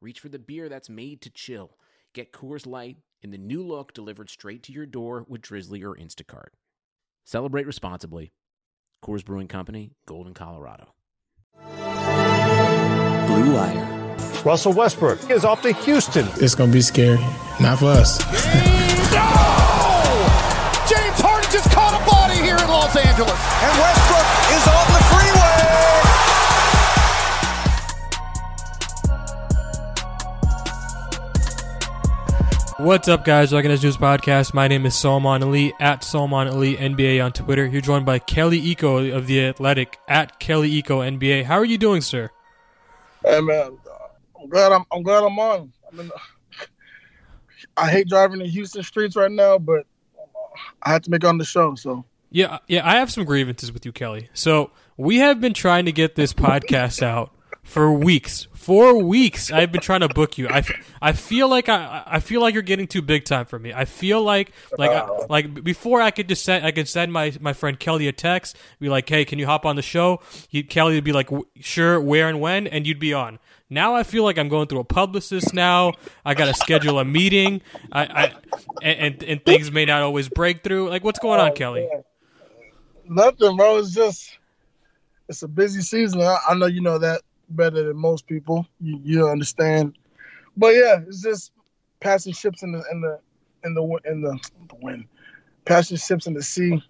reach for the beer that's made to chill. Get Coors Light in the new look delivered straight to your door with Drizly or Instacart. Celebrate responsibly. Coors Brewing Company, Golden, Colorado. Blue Wire. Russell Westbrook is off to Houston. It's going to be scary. Not for us. no! James Harden just caught a body here in Los Angeles. And Westbrook is on What's up, guys? Welcome to this news podcast. My name is Salman Ali at Salman Ali NBA on Twitter. You're joined by Kelly Iko of the Athletic at Kelly Iko NBA. How are you doing, sir? Hey man, I'm glad I'm I'm glad I'm on. I mean, I hate driving in Houston streets right now, but uh, I had to make it on the show. So Yeah, yeah. I have some grievances with you, Kelly. So we have been trying to get this podcast out for weeks. For weeks, I've been trying to book you. I, I feel like I I feel like you're getting too big time for me. I feel like like I, oh. like before I could just send I could send my my friend Kelly a text, be like, hey, can you hop on the show? He, Kelly would be like, sure, where and when, and you'd be on. Now I feel like I'm going through a publicist. Now I got to schedule a meeting. I, I and, and and things may not always break through. Like, what's going on, oh, Kelly? nothing, bro. It's just it's a busy season. I, I know you know that better than most people. You, you understand, but yeah, it's just passing ships in the in the in the in the, the wind, passing ships in the sea.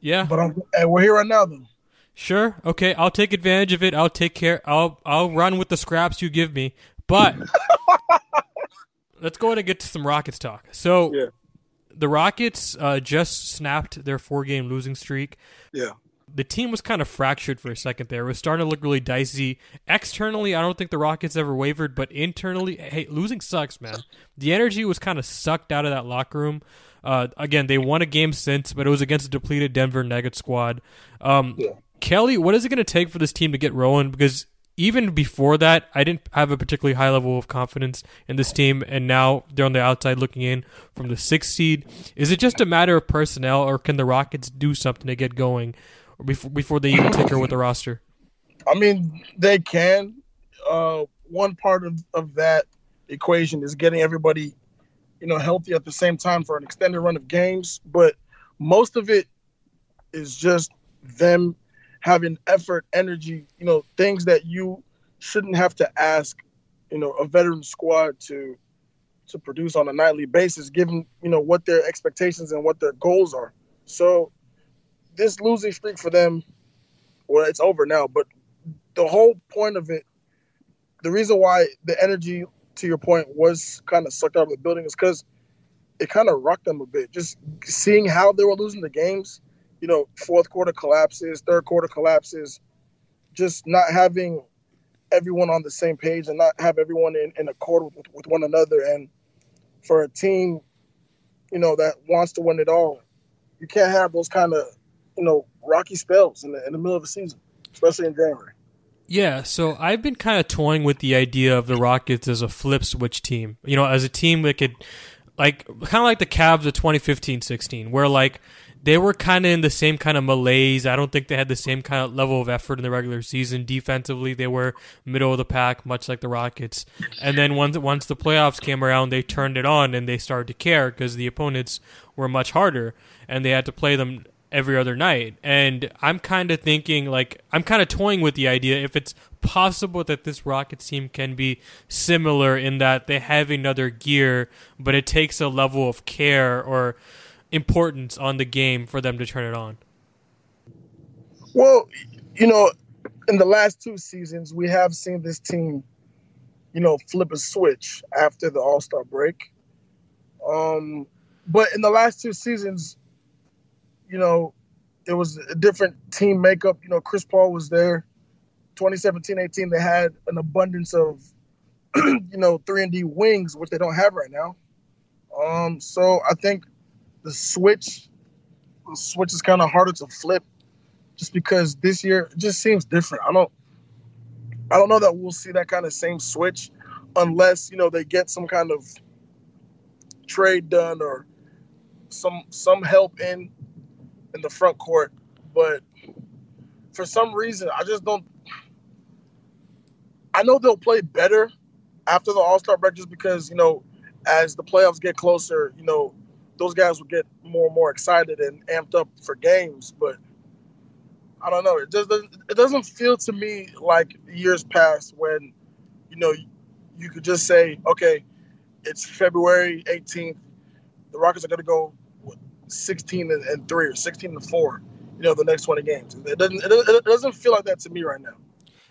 Yeah, But I'm, and we're here right now, though. Sure. Okay, I'll take advantage of it. I'll take care. I'll I'll run with the scraps you give me. But let's go ahead and get to some Rockets talk. So Yeah. the Rockets uh, just snapped their four game losing streak. Yeah. The team was kind of fractured for a second there. It was starting to look really dicey. Externally, I don't think the Rockets ever wavered, but internally, hey, losing sucks, man. The energy was kind of sucked out of that locker room. Uh, again, they won a game since, but it was against a depleted Denver Nuggets squad. Um, Yeah. Kelly, what is it going to take for this team to get rolling? Because even before that, I didn't have a particularly high level of confidence in this team, and now they're on the outside looking in from the sixth seed. Is it just a matter of personnel, or can the Rockets do something to get going before before they even tinker with the roster? I mean, they can. Uh, one part of, of that equation is getting everybody, you know, healthy at the same time for an extended run of games. But most of it is just them having effort, energy, you know, things that you shouldn't have to ask, you know, a veteran squad to to produce on a nightly basis, given you know what their expectations and what their goals are. So this losing streak for them, well, it's over now. But the whole point of it, the reason why the energy, to your point, was kind of sucked out of the building is because it kind of rocked them a bit. Just seeing how they were losing the games, you know, fourth quarter collapses, third quarter collapses, just not having everyone on the same page and not have everyone in, in accord with, with one another. And for a team, you know, that wants to win it all, you can't have those kind of, you know, rocky spells in the, in the middle of the season, especially in January. Yeah, so I've been kind of toying with the idea of the Rockets as a flip switch team. You know, as a team that could, like, kind of like the Cavs of 2015 16, where, like, they were kind of in the same kind of malaise. I don't think they had the same kind of level of effort in the regular season. Defensively, they were middle of the pack, much like the Rockets. And then once once the playoffs came around, they turned it on and they started to care because the opponents were much harder and they had to play them every other night. And I'm kind of thinking, like, I'm kind of toying with the idea if it's possible that this Rockets team can be similar in that they have another gear, but it takes a level of care or importance on the game for them to turn it on. Well, you know, in the last two seasons, we have seen this team, you know, flip a switch after the All Star break. Um, but in the last two seasons, you know, it was a different team makeup. You know, Chris Paul was there. 2017 18, they had an abundance of you know, three and D wings, which they don't have right now. Um, so I think the switch, the switch is kind of harder to flip, just because this year just seems different. I don't, I don't know that we'll see that kind of same switch, unless you know they get some kind of trade done or some some help in in the front court. But for some reason, I just don't. I know they'll play better after the All Star break, just because you know, as the playoffs get closer, you know, those guys will get more and more excited and amped up for games. But I don't know. It doesn't, it doesn't feel to me like years past when, you know, you could just say, okay, it's February 18th. The Rockets are going to go 16 and, and three or 16 and four. You know, the next 20 games. It doesn't. It, it doesn't feel like that to me right now.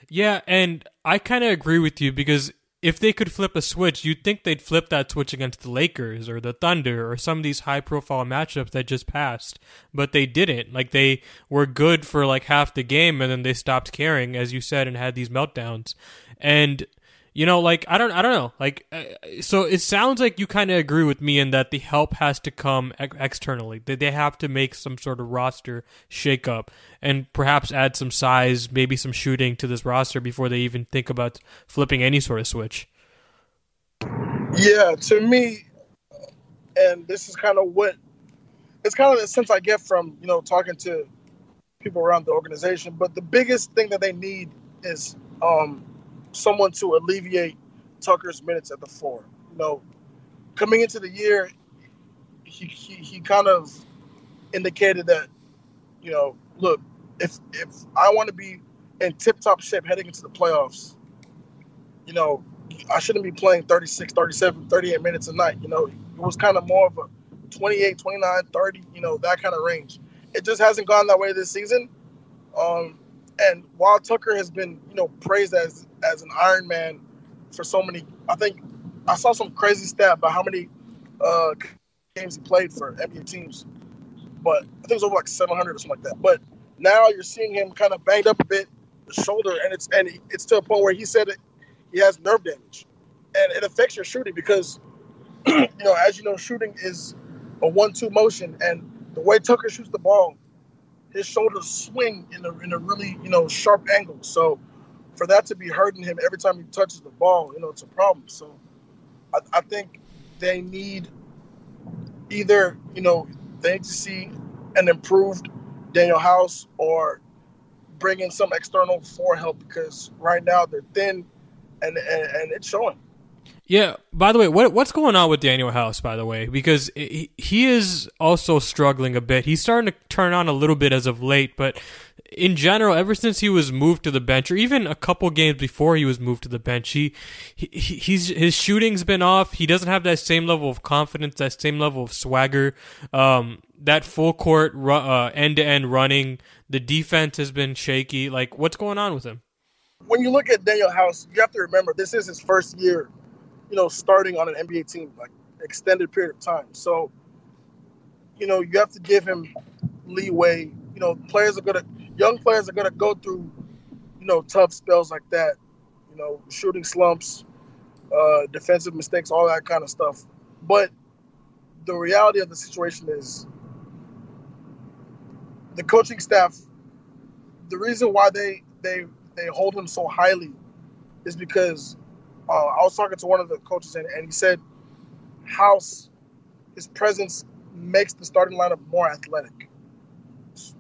Yeah, and I kind of agree with you because if they could flip a switch, you'd think they'd flip that switch against the Lakers or the Thunder or some of these high profile matchups that just passed. But they didn't. Like they were good for like half the game and then they stopped caring, as you said, and had these meltdowns. And you know, like I don't, I don't know, like uh, so. It sounds like you kind of agree with me in that the help has to come ex- externally. That they have to make some sort of roster shakeup and perhaps add some size, maybe some shooting to this roster before they even think about flipping any sort of switch. Yeah, to me, and this is kind of what it's kind of the sense I get from you know talking to people around the organization. But the biggest thing that they need is um, someone to alleviate Tucker's minutes at the four. You know, coming into the year, he, he, he kind of indicated that, you know, look, if if I want to be in tip top shape heading into the playoffs, you know, I shouldn't be playing 36, 37, 38 minutes a night. You know, it was kind of more of a 28, 29, 30, you know, that kind of range. It just hasn't gone that way this season. Um, and while Tucker has been, you know, praised as as an Iron Man for so many, I think I saw some crazy stat about how many uh, games he played for NBA teams, but I think it was over like 700 or something like that. But now you're seeing him kind of banged up a bit, the shoulder, and it's and it's to a point where he said it, he has nerve damage, and it affects your shooting because, you know, as you know, shooting is a one-two motion, and the way Tucker shoots the ball his shoulders swing in a, in a really you know sharp angle. So for that to be hurting him every time he touches the ball, you know, it's a problem. So I, I think they need either you know they need to see an improved Danuel House or bring in some external for help because right now they're thin and and, and it's showing. Yeah. By the way, what what's going on with Danuel House? By the way, because he, is also struggling a bit. He's starting to turn on a little bit as of late, but in general, ever since he was moved to the bench, or even a couple games before he was moved to the bench, he, he he's his shooting's been off. He doesn't have that same level of confidence, that same level of swagger. Um, that full court end to end running, the defense has been shaky. Like, what's going on with him? When you look at Danuel House, you have to remember this is his first year you know, starting on an NBA team like extended period of time. So, you know, you have to give him leeway. You know, players are gonna young players are gonna go through, you know, tough spells like that. You know, shooting slumps, uh, defensive mistakes, all that kind of stuff. But the reality of the situation is the coaching staff. The reason why they they they hold him so highly is because uh, I was talking to one of the coaches and, and he said House, his presence makes the starting lineup more athletic.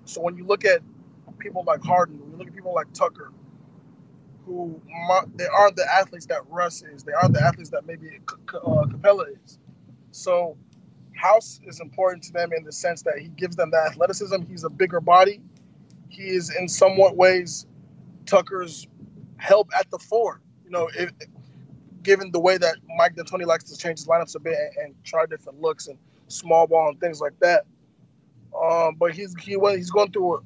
So when you look at people like Harden, when you look at people like Tucker, who they aren't the athletes that Russ is, they aren't the athletes that maybe uh, Capela is. So House is important to them in the sense that he gives them that athleticism. He's a bigger body. He is in somewhat ways Tucker's help at the four. You know, if, given the way that Mike D'Antoni likes to change his lineups a bit and, and, try different looks and small ball and things like that. Um, but he's he went, he's going through a,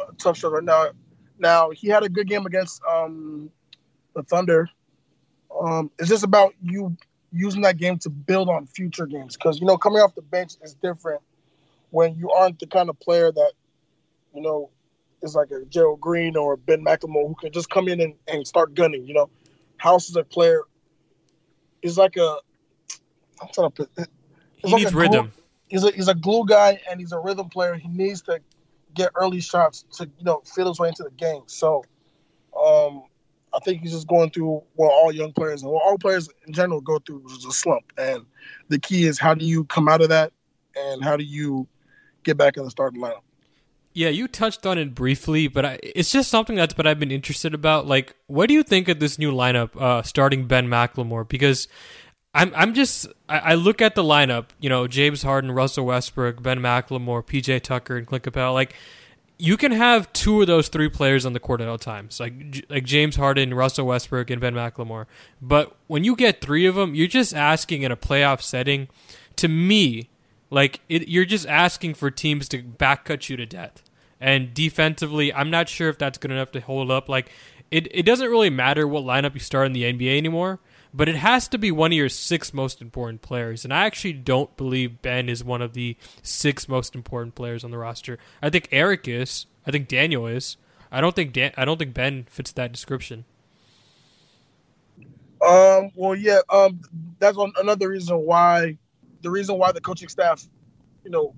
a tough stretch right now. Now he had a good game against um, the Thunder. Um, it's just about you using that game to build on future games because you know coming off the bench is different when you aren't the kind of player that you know is like a Gerald Green or Ben McLemore who can just come in and, and start gunning. You know, House is a player he's like a. I'm trying to put. He's He like needs glue- rhythm. He's a he's a glue guy and he's a rhythm player. He needs to get early shots to you know feel his way into the game. So, um, I think he's just going through what all young players and what all players in general go through, which is a slump. And the key is how do you come out of that, and how do you get back in the starting lineup. Yeah, you touched on it briefly, but I, it's just something that's but I've been interested about. Like, what do you think of this new lineup, uh, starting Ben McLemore? Because I'm, I'm just, I, I look at the lineup. You know, James Harden, Russell Westbrook, Ben McLemore, PJ Tucker, and Clint Capela. Like, you can have two of those three players on the court at all times, like like James Harden, Russell Westbrook, and Ben McLemore. But when you get three of them, you're just asking in a playoff setting. To me, like it, you're just asking for teams to back cut you to death. And defensively, I'm not sure if that's good enough to hold up. Like it, it doesn't really matter what lineup you start in the NBA anymore, but it has to be one of your six most important players. And I actually don't believe Ben is one of the six most important players on the roster. I think Eric is. I think Danuel is. I don't think Dan, I don't think Ben fits that description. Um, well, yeah, um, that's one, another reason why the reason why the coaching staff, you know,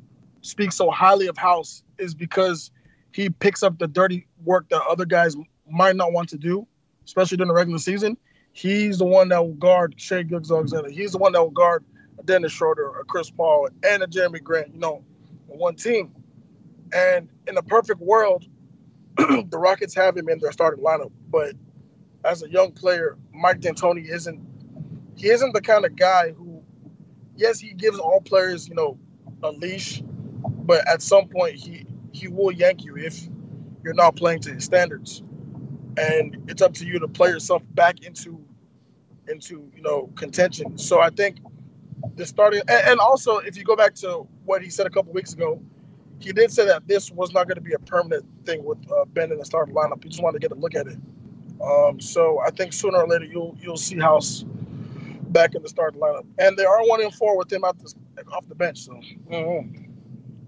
speaks so highly of House is because he picks up the dirty work that other guys might not want to do, especially during the regular season. He's the one that will guard Shai Gilgeous-Alexander. He's the one that will guard a Dennis Schroeder, a Chris Paul, and a Jerami Grant. You know, on one team. And in a perfect world, the Rockets have him in their starting lineup, but as a young player, Mike D'Antoni isn't he isn't the kind of guy who yes, he gives all players, you know, a leash, but at some point he he will yank you if you're not playing to his standards. And it's up to you to play yourself back into into, you know, contention. So I think the starting and, and also if you go back to what he said a couple weeks ago, he did say that this was not going to be a permanent thing with uh, Ben in the starting lineup. He just wanted to get a look at it. Um, so I think sooner or later you'll you'll see House back in the starting lineup, and they are one in four with him out the, off the bench. So mhm.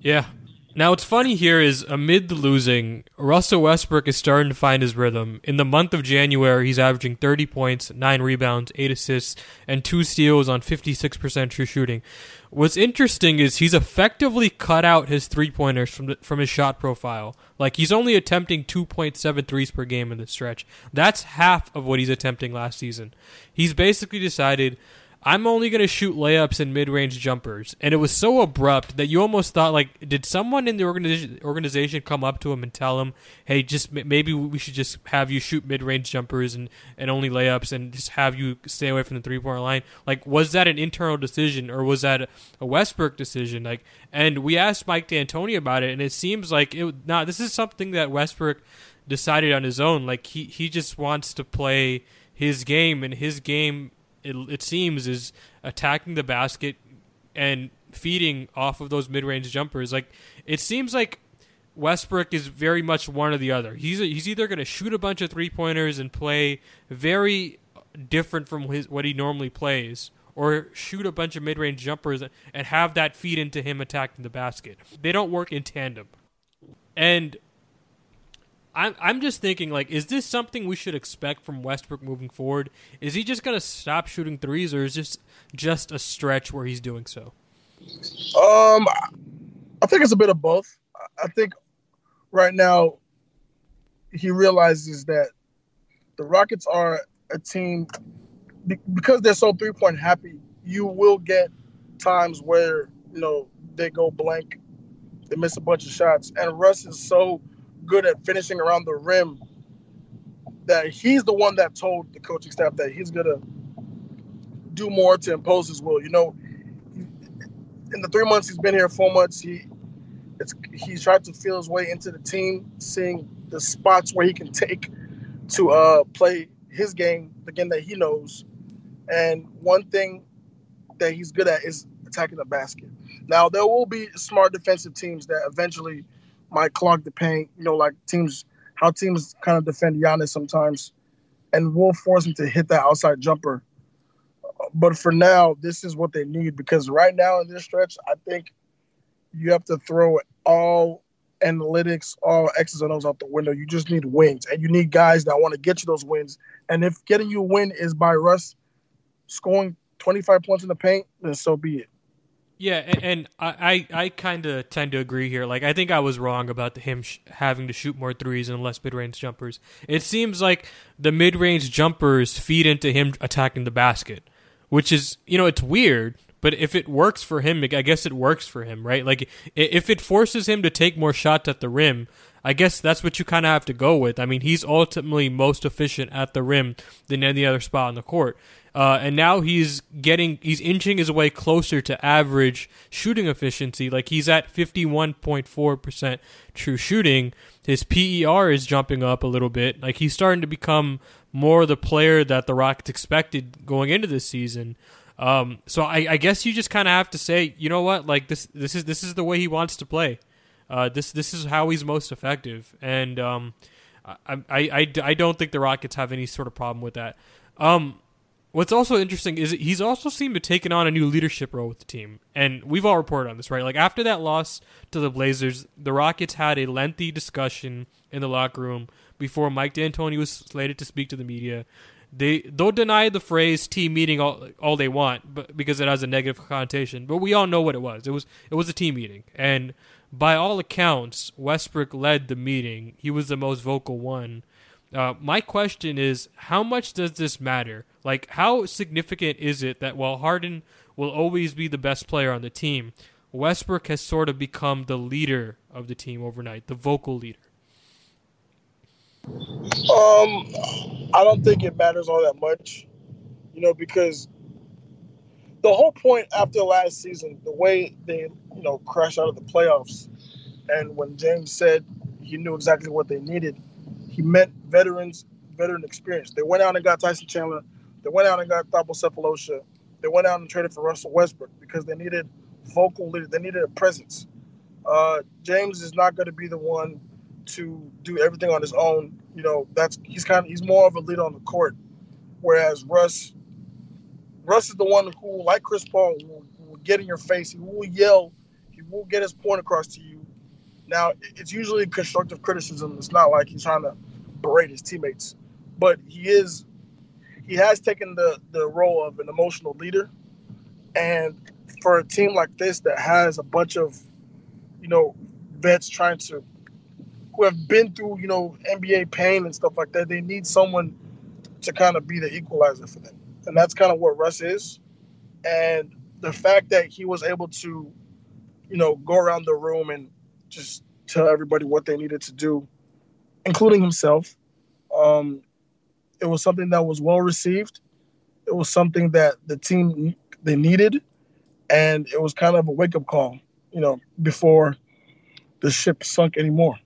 Yeah. Now, what's funny here is amid the losing, Russell Westbrook is starting to find his rhythm. In the month of January, he's averaging 30 points, 9 rebounds, 8 assists, and 2 steals on 56% true shooting. What's interesting is he's effectively cut out his three pointers from, from his shot profile. Like, he's only attempting 2.7 threes per game in this stretch. That's half of what he's attempting last season. He's basically decided. I'm only going to shoot layups and mid-range jumpers. And it was so abrupt that you almost thought like did someone in the organization organization come up to him and tell him, "Hey, just maybe we should just have you shoot mid-range jumpers and and only layups and just have you stay away from the three-point line." Like was that an internal decision or was that a Westbrook decision? Like and we asked Mike D'Antoni about it and it seems like it nah, this is something that Westbrook decided on his own. Like he he just wants to play his game and his game it, it seems is attacking the basket and feeding off of those mid-range jumpers. Like it seems like Westbrook is very much one or the other. He's he's either going to shoot a bunch of three-pointers and play very different from his what he normally plays or shoot a bunch of mid-range jumpers and have that feed into him attacking the basket. They don't work in tandem. And I'm I'm just thinking like, is this something we should expect from Westbrook moving forward? Is he just gonna stop shooting threes, or is this just a stretch where he's doing so? um, I think it's a bit of both. I think right now he realizes that the Rockets are a team because they're so three point happy. You will get times where you know they go blank, they miss a bunch of shots, and Russ is so good at finishing around the rim that he's the one that told the coaching staff that he's gonna do more to impose his will. You know, in the three months he's been here, four months, he it's he's tried to feel his way into the team, seeing the spots where he can take to uh, play his game, the game that he knows. And one thing that he's good at is attacking the basket. Now there will be smart defensive teams that eventually might clog the paint. You know, like teams how teams kind of defend Giannis sometimes, and will force him to hit that outside jumper. But for now, this is what they need because right now in this stretch, I think you have to throw all analytics, all X's and O's out the window. You just need wins, and you need guys that want to get you those wins. And if getting you a win is by Russ scoring 25 points in the paint, then so be it. Yeah, and, and I, I, kind of tend to agree here. Like, I think I was wrong about the, him sh- having to shoot more threes and less mid range jumpers. It seems like the mid range jumpers feed into him attacking the basket, which is, you know, it's weird, but if it works for him, I guess it works for him, right? Like, if it forces him to take more shots at the rim, I guess that's what you kind of have to go with. I mean, he's ultimately most efficient at the rim than any other spot on the court. Uh, and now he's getting he's inching his way closer to average shooting efficiency. Like he's at fifty one point four percent true shooting. His PER is jumping up a little bit. Like he's starting to become more the player that the Rockets expected going into this season. Um, so I, I, guess you just kind of have to say, you know what, like this this is this is the way he wants to play. Uh, this this is how he's most effective, and um, I, I, I, I don't think the Rockets have any sort of problem with that. Um, What's also interesting is he's also seemed to taken on a new leadership role with the team, and we've all reported on this, right? Like after that loss to the Blazers, the Rockets had a lengthy discussion in the locker room before Mike D'Antoni was slated to speak to the media. They they'll deny the phrase team meeting all all they want, but because it has a negative connotation. But we all know what it was. It was it was a team meeting, and by all accounts, Westbrook led the meeting. He was the most vocal one. Uh, my question is, how much does this matter? Like, how significant is it that while Harden will always be the best player on the team, Westbrook has sort of become the leader of the team overnight, the vocal leader? Um, I don't think it matters all that much, you know, because the whole point after last season, the way they, you know, crashed out of the playoffs, and when James said he knew exactly what they needed, he meant veterans, veteran experience. They went out and got Tyson Chandler they went out and got Thabo Sefolosha. They went out and traded for Russell Westbrook because they needed vocal leader. They needed a presence. Uh, James is not going to be the one to do everything on his own. You know, that's he's kind of he's more of a leader on the court, whereas Russ, Russ is the one who, like Chris Paul, will, will get in your face. He will yell. He will get his point across to you. Now, it's usually constructive criticism. It's not like he's trying to berate his teammates, but he is he has taken the the role of an emotional leader, and for a team like this that has a bunch of, you know, vets trying to who have been through you know NBA pain and stuff like that, they need someone to kind of be the equalizer for them, and that's kind of what Russ is, and the fact that he was able to, you know, go around the room and just tell everybody what they needed to do, including himself. Um, it was something that was well received. It was something that the team they needed, and it was kind of a wake up call, you know, before the ship sunk anymore.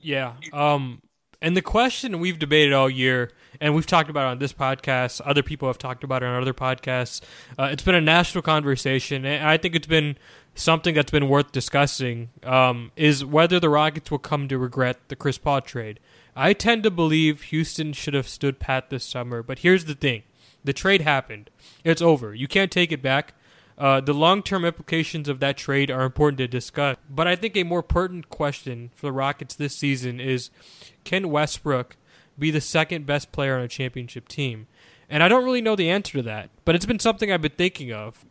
Yeah. Um, and the question we've debated all year, and we've talked about on this podcast, other people have talked about it on other podcasts. Uh, it's been a national conversation, and I think it's been something that's been worth discussing. Um, is whether the Rockets will come to regret the Chris Paul trade. I tend to believe Houston should have stood pat this summer, but here's the thing the trade happened. It's over. You can't take it back. Uh, the long term implications of that trade are important to discuss, but I think a more pertinent question for the Rockets this season is can Westbrook be the second best player on a championship team? And I don't really know the answer to that, but it's been something I've been thinking of.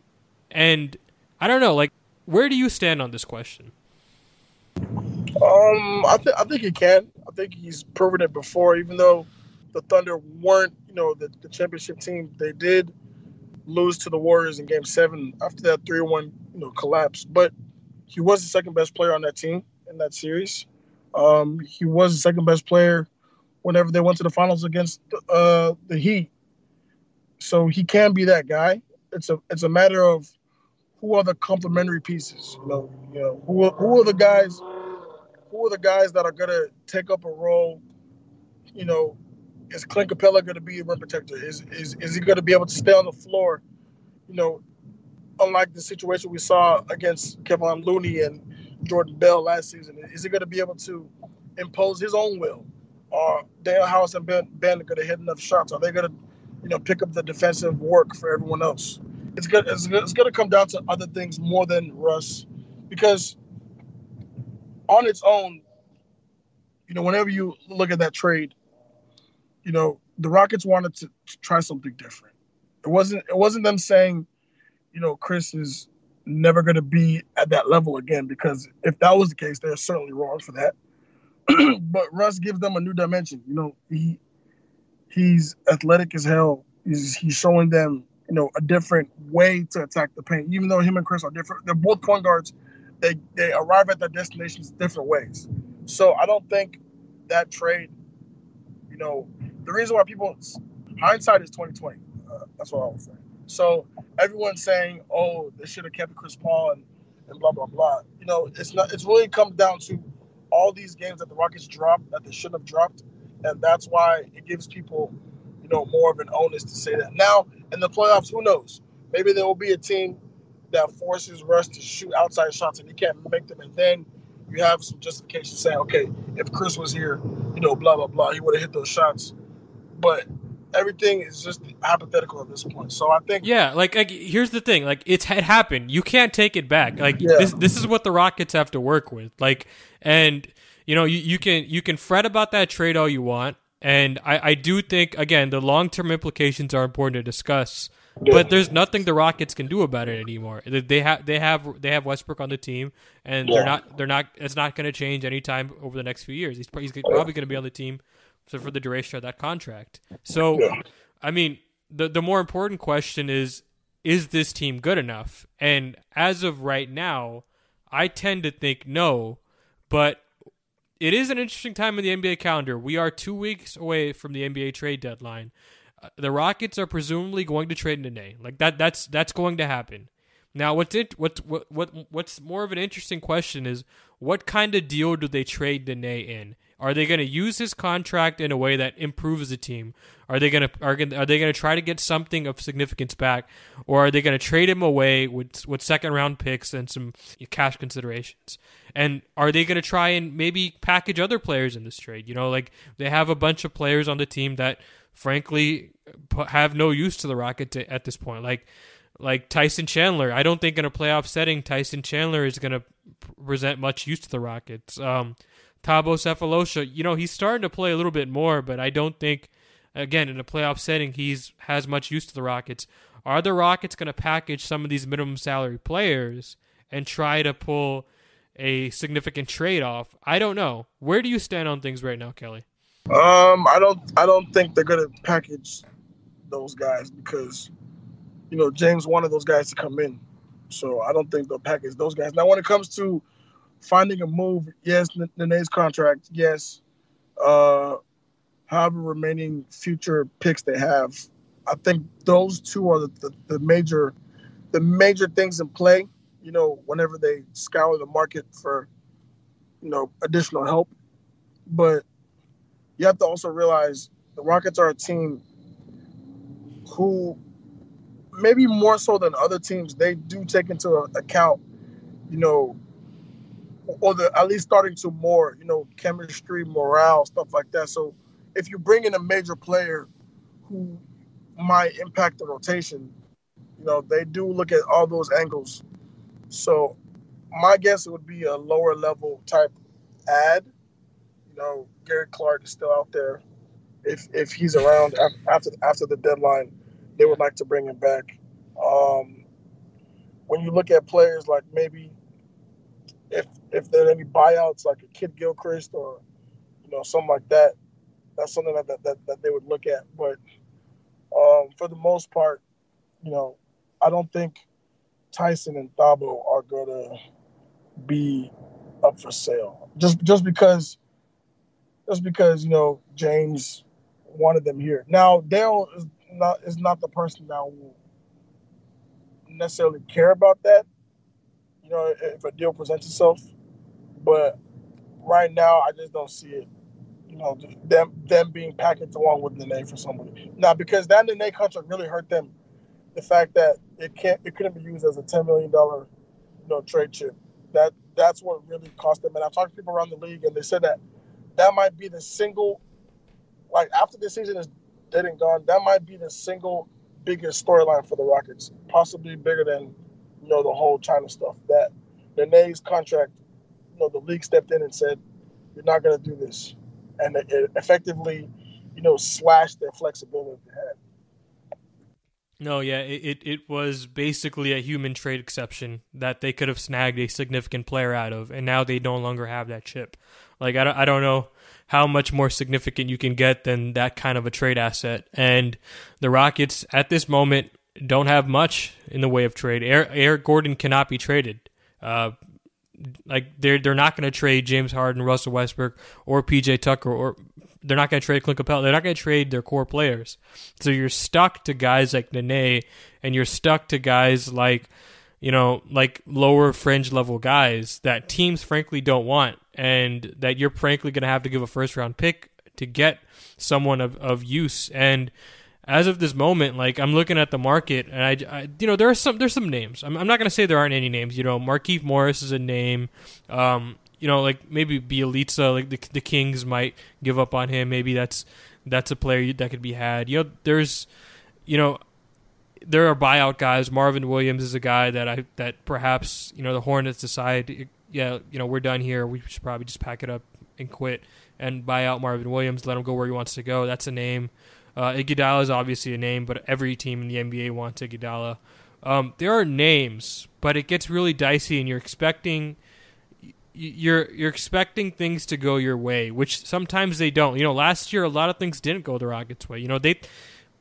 And I don't know, like, where do you stand on this question? Um, I think I think he can. I think he's proven it before. Even though the Thunder weren't, you know, the, the championship team, they did lose to the Warriors in Game Seven after that three-one, you know, collapse. But he was the second best player on that team in that series. Um, he was the second best player whenever they went to the finals against uh, the Heat. So he can be that guy. It's a it's a matter of who are the complementary pieces. You know, you know who who are the guys who are the guys that are gonna take up a role? You know, is Clint Capela gonna be a rim protector? Is is is he gonna be able to stay on the floor? You know, unlike the situation we saw against Kevin Looney and Jordan Bell last season, is he gonna be able to impose his own will? Are Danuel House and Ben, ben gonna hit enough shots? Are they gonna, you know, pick up the defensive work for everyone else? It's good. It's, it's going to come down to other things more than Russ, because on its own, you know, whenever you look at that trade, you know, the Rockets wanted to, to try something different. It wasn't it wasn't them saying, you know, Chris is never going to be at that level again because if that was the case, they're certainly wrong for that. but Russ gives them a new dimension. You know, he he's athletic as hell. He's he's showing them, you know, a different way to attack the paint. Even though him and Chris are different, they're both point guards. They they arrive at their destinations different ways. So I don't think that trade, you know, the reason why people hindsight is twenty twenty. Uh, that's what I was saying. So everyone's saying, "Oh, they should have kept Chris Paul," and, and blah blah blah. You know, it's not. It's really come down to all these games that the Rockets dropped that they shouldn't have dropped, and that's why it gives people, you know, more of an onus to say that. Now in the playoffs, who knows? Maybe there will be a team that forces Russ to shoot outside shots and he can't make them, and then you have some justification saying, okay, if Chris was here, you know, blah blah blah, he would have hit those shots. But everything is just hypothetical at this point. So I think yeah, like, like here's the thing, like it's it happened. You can't take it back. Like yeah. this this is what the Rockets have to work with. Like and you know you, you can you can fret about that trade all you want. And I, I do think again the long term implications are important to discuss. Yeah. But there's nothing the Rockets can do about it anymore. They have they have they have Westbrook on the team, and yeah. they're not they're not it's not going to change anytime over the next few years. He's, he's probably going to be on the team so for the duration of that contract. So, yeah. I mean, the the more important question is is this team good enough? And as of right now, I tend to think no, but it is an interesting time in the NBA calendar. We are 2 weeks away from the NBA trade deadline. Uh, the Rockets are presumably going to trade Nene. Like that that's that's going to happen. Now, what's it? What's what what what's more of an interesting question is what kind of deal do they trade Nene in? Are they going to use his contract in a way that improves the team? Are they going to are, are they going to try to get something of significance back, or are they going to trade him away with with second round picks and some cash considerations? And are they going to try and maybe package other players in this trade? You know, like they have a bunch of players on the team that, frankly, have no use to the Rockets at this point. Like like Tyson Chandler. I don't think in a playoff setting Tyson Chandler is going to present much use to the Rockets. Um, Thabo Sefolosha, you know, he's starting to play a little bit more, but I don't think, again, in a playoff setting, he's has much use to the Rockets. Are the Rockets going to package some of these minimum salary players and try to pull a significant trade off? I don't know. Where do you stand on things right now, Kelly? Um, I don't. I don't think they're going to package those guys because, you know, James wanted those guys to come in, so I don't think they'll package those guys. Now, when it comes to finding a move, yes, Nene's contract, yes. Uh, however, remaining future picks they have, I think those two are the, the, the, major, the major things in play. You know, whenever they scour the market for, you know, additional help, but you have to also realize the Rockets are a team who, maybe more so than other teams, they do take into account, you know, or the at least starting to more, you know, chemistry, morale, stuff like that. So if you bring in a major player who might impact the rotation, you know, they do look at all those angles. So my guess it would be a lower level type ad. You know, Gary Clark is still out there. If if he's around after after the deadline, they would like to bring him back. Um, when you look at players like maybe if if there are any buyouts like a Kidd-Gilchrist or you know something like that, that's something that that, that they would look at. But um, for the most part, you know, I don't think Tyson and Thabo are gonna be up for sale just just because just because you know James wanted them here. Now Dale is not is not the person that will necessarily care about that you know, if a deal presents itself. But right now, I just don't see it. You know, them them being packaged along with Nene for somebody. Now, because that Nene contract really hurt them, the fact that it can't it couldn't be used as a ten million dollar, you know, trade chip. That that's what really cost them. And I talked to people around the league, and they said that that might be the single, like after the season is dead and gone, that might be the single biggest storyline for the Rockets, possibly bigger than you know, the whole China stuff. That Nene's contract, you know, the league stepped in and said, "You're not going to do this," and it, effectively, you know, slashed their flexibility they had. No, yeah, it, it, was basically a human trade exception that they could have snagged a significant player out of, and now they no longer have that chip. Like I don't, I don't know how much more significant you can get than that kind of a trade asset. And the Rockets at this moment don't have much in the way of trade. Eric Gordon cannot be traded. Uh, like they're they're not going to trade James Harden, Russell Westbrook, or PJ Tucker, or they're not going to trade Clint Capela. They're not going to trade their core players. So you're stuck to guys like Nene, and you're stuck to guys like you know like lower fringe level guys that teams frankly don't want, and that you're frankly going to have to give a first round pick to get someone of, of use and as of this moment, like I'm looking at the market, and I, I you know, there are some there's some names. I'm, I'm not going to say there aren't any names. You know, Markieff Morris is a name. Um, you know, like maybe Bjelica, like the, the Kings might give up on him. Maybe that's that's a player that could be had. You know, there's, you know, there are buyout guys. Marvin Williams is a guy that I that perhaps you know the Hornets decide, yeah, you know, we're done here. We should probably just pack it up and quit and buy out Marvin Williams, let him go where he wants to go. That's a name. Uh, Iguodala is obviously a name, but every team in the NBA wants Iguodala. Um, there are names, but it gets really dicey, and you're expecting you're you're expecting things to go your way, which sometimes they don't. You know, last year a lot of things didn't go the Rockets' way. You know, they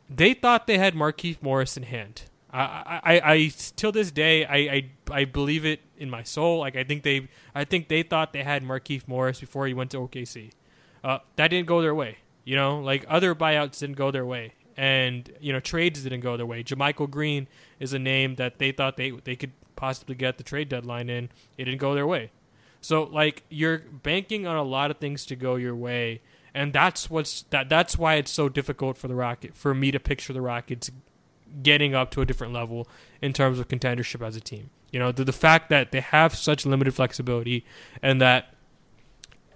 they thought they had Markieff Morris in hand. I, I, I till this day I, I I believe it in my soul. Like I think they I think they thought they had Markieff Morris before he went to OKC. Uh, that didn't go their way. You know, like other buyouts didn't go their way, and you know trades didn't go their way. JaMychal Green is a name that they thought they they could possibly get the trade deadline in. It didn't go their way. So like you're banking on a lot of things to go your way, and that's what's that that's why it's so difficult for the Rocket for me to picture the Rockets getting up to a different level in terms of contendership as a team. You know, the, the fact that they have such limited flexibility and that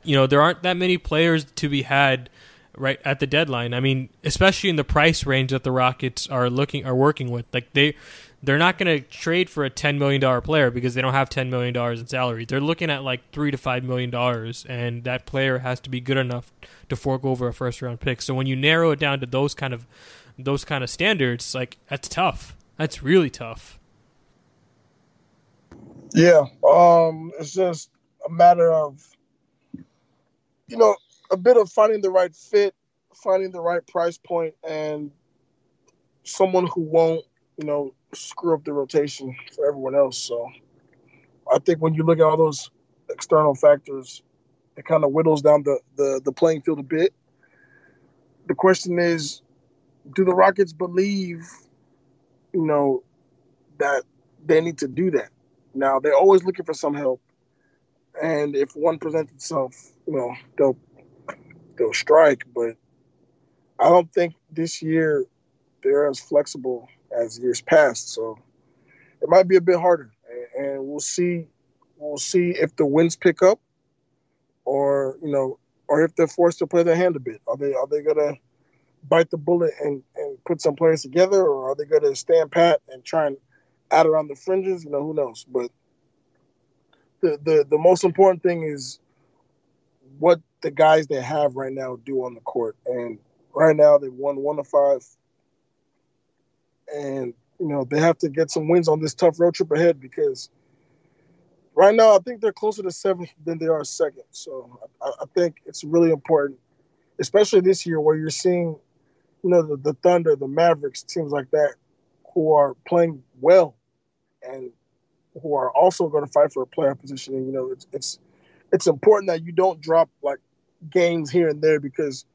you know there aren't that many players to be had right at the deadline. I mean, especially in the price range that the Rockets are looking are working with. Like they they're not going to trade for a ten million dollar player because they don't have ten million dollars in salary. They're looking at like three to five million dollars, and that player has to be good enough to fork over a first round pick. So when you narrow it down to those kind of those kind of standards, like that's tough. That's really tough. Yeah, um, it's just a matter of you know a bit of finding the right fit, finding the right price point, and someone who won't, you know, screw up the rotation for everyone else. So I think when you look at all those external factors, it kind of whittles down the, the, the playing field a bit. The question is, do the Rockets believe, you know, that they need to do that? Now they're always looking for some help, and if one presents itself, you know, they'll they'll strike, but I don't think this year they're as flexible as years past. So it might be a bit harder, and we'll see. We'll see if the wins pick up, or you know, or if they're forced to play their hand a bit. Are they are they gonna bite the bullet and, and put some players together, or are they gonna stand pat and try and add around the fringes? You know, who knows? But the the the most important thing is what the guys they have right now do on the court. And right now they've won one of five. And, you know, they have to get some wins on this tough road trip ahead because right now I think they're closer to seventh than they are second. So I, I think it's really important, especially this year where you're seeing, you know, the, the Thunder, the Mavericks, teams like that who are playing well and who are also going to fight for a playoff position. And, you know, it's, it's it's important that you don't drop like games here and there because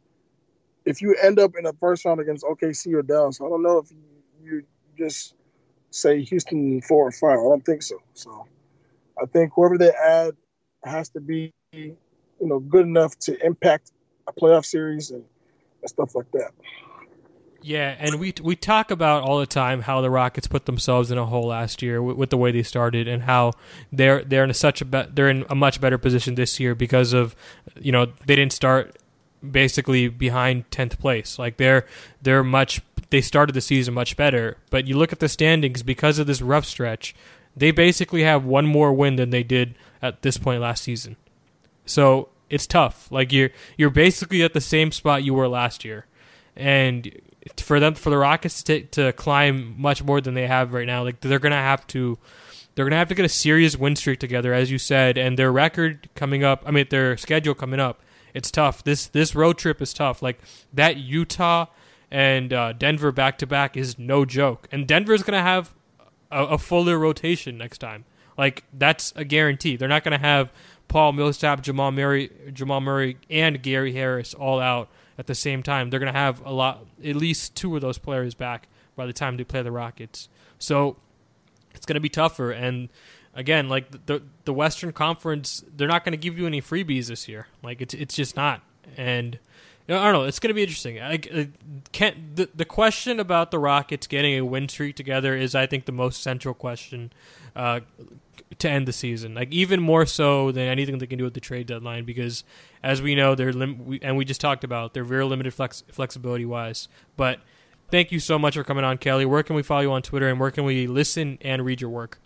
if you end up in a first round against OKC or Dallas, I don't know if you, you just say Houston four or five. I don't think so. So I think whoever they add has to be, you know, good enough to impact a playoff series and, and stuff like that. Yeah, and we we talk about all the time how the Rockets put themselves in a hole last year with, with the way they started, and how they're they're in a such a be- they're in a much better position this year because of you know they didn't start basically behind tenth place. Like they're they're much they started the season much better, but you look at the standings because of this rough stretch, they basically have one more win than they did at this point last season. So it's tough. Like you're you're basically at the same spot you were last year, and for them for the Rockets to to climb much more than they have right now, like they're gonna have to they're gonna have to get a serious win streak together, as you said, and their record coming up. I mean, their schedule coming up. It's tough. This this road trip is tough. Like that Utah and uh, Denver back to back is no joke, and Denver's gonna have a, a fuller rotation next time. Like that's a guarantee. They're not gonna have Paul Millsap, Jamal Murray, Jamal Murray, and Gary Harris all out at the same time. They're going to have a lot, at least two of those players back by the time they play the Rockets. So it's going to be tougher. And again, like the the Western Conference, they're not going to give you any freebies this year. Like it's it's just not. And you know, I don't know. It's going to be interesting. I, I can't. The, the question about the Rockets getting a win streak together is, I think, the most central question uh, to end the season. Like even more so than anything they can do at the trade deadline, because as we know, they're lim- and we just talked about they're very limited flex- flexibility wise. But thank you so much for coming on, Kelly. Where can we follow you on Twitter, and where can we listen and read your work?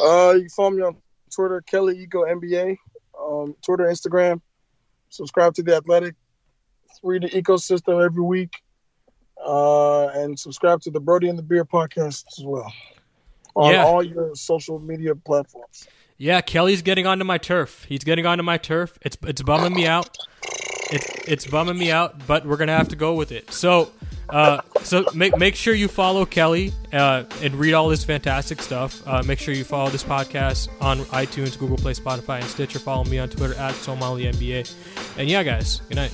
Uh, you follow me on Twitter, Kelly Iko NBA, um, Twitter, Instagram. Subscribe to the Athletic. Read the ecosystem every week, uh, and subscribe to the Brody and the Beer podcast as well on Yeah. all your social media platforms. Yeah, Kelly's getting onto my turf. He's getting onto my turf. It's it's bumming me out. It's it's bumming me out, but we're gonna have to go with it. So, uh, so make make sure you follow Kelly uh, and read all this fantastic stuff. Uh, make sure you follow this podcast on iTunes, Google Play, Spotify, and Stitcher. Follow me on Twitter at SomallyNBA. And yeah, guys, good night.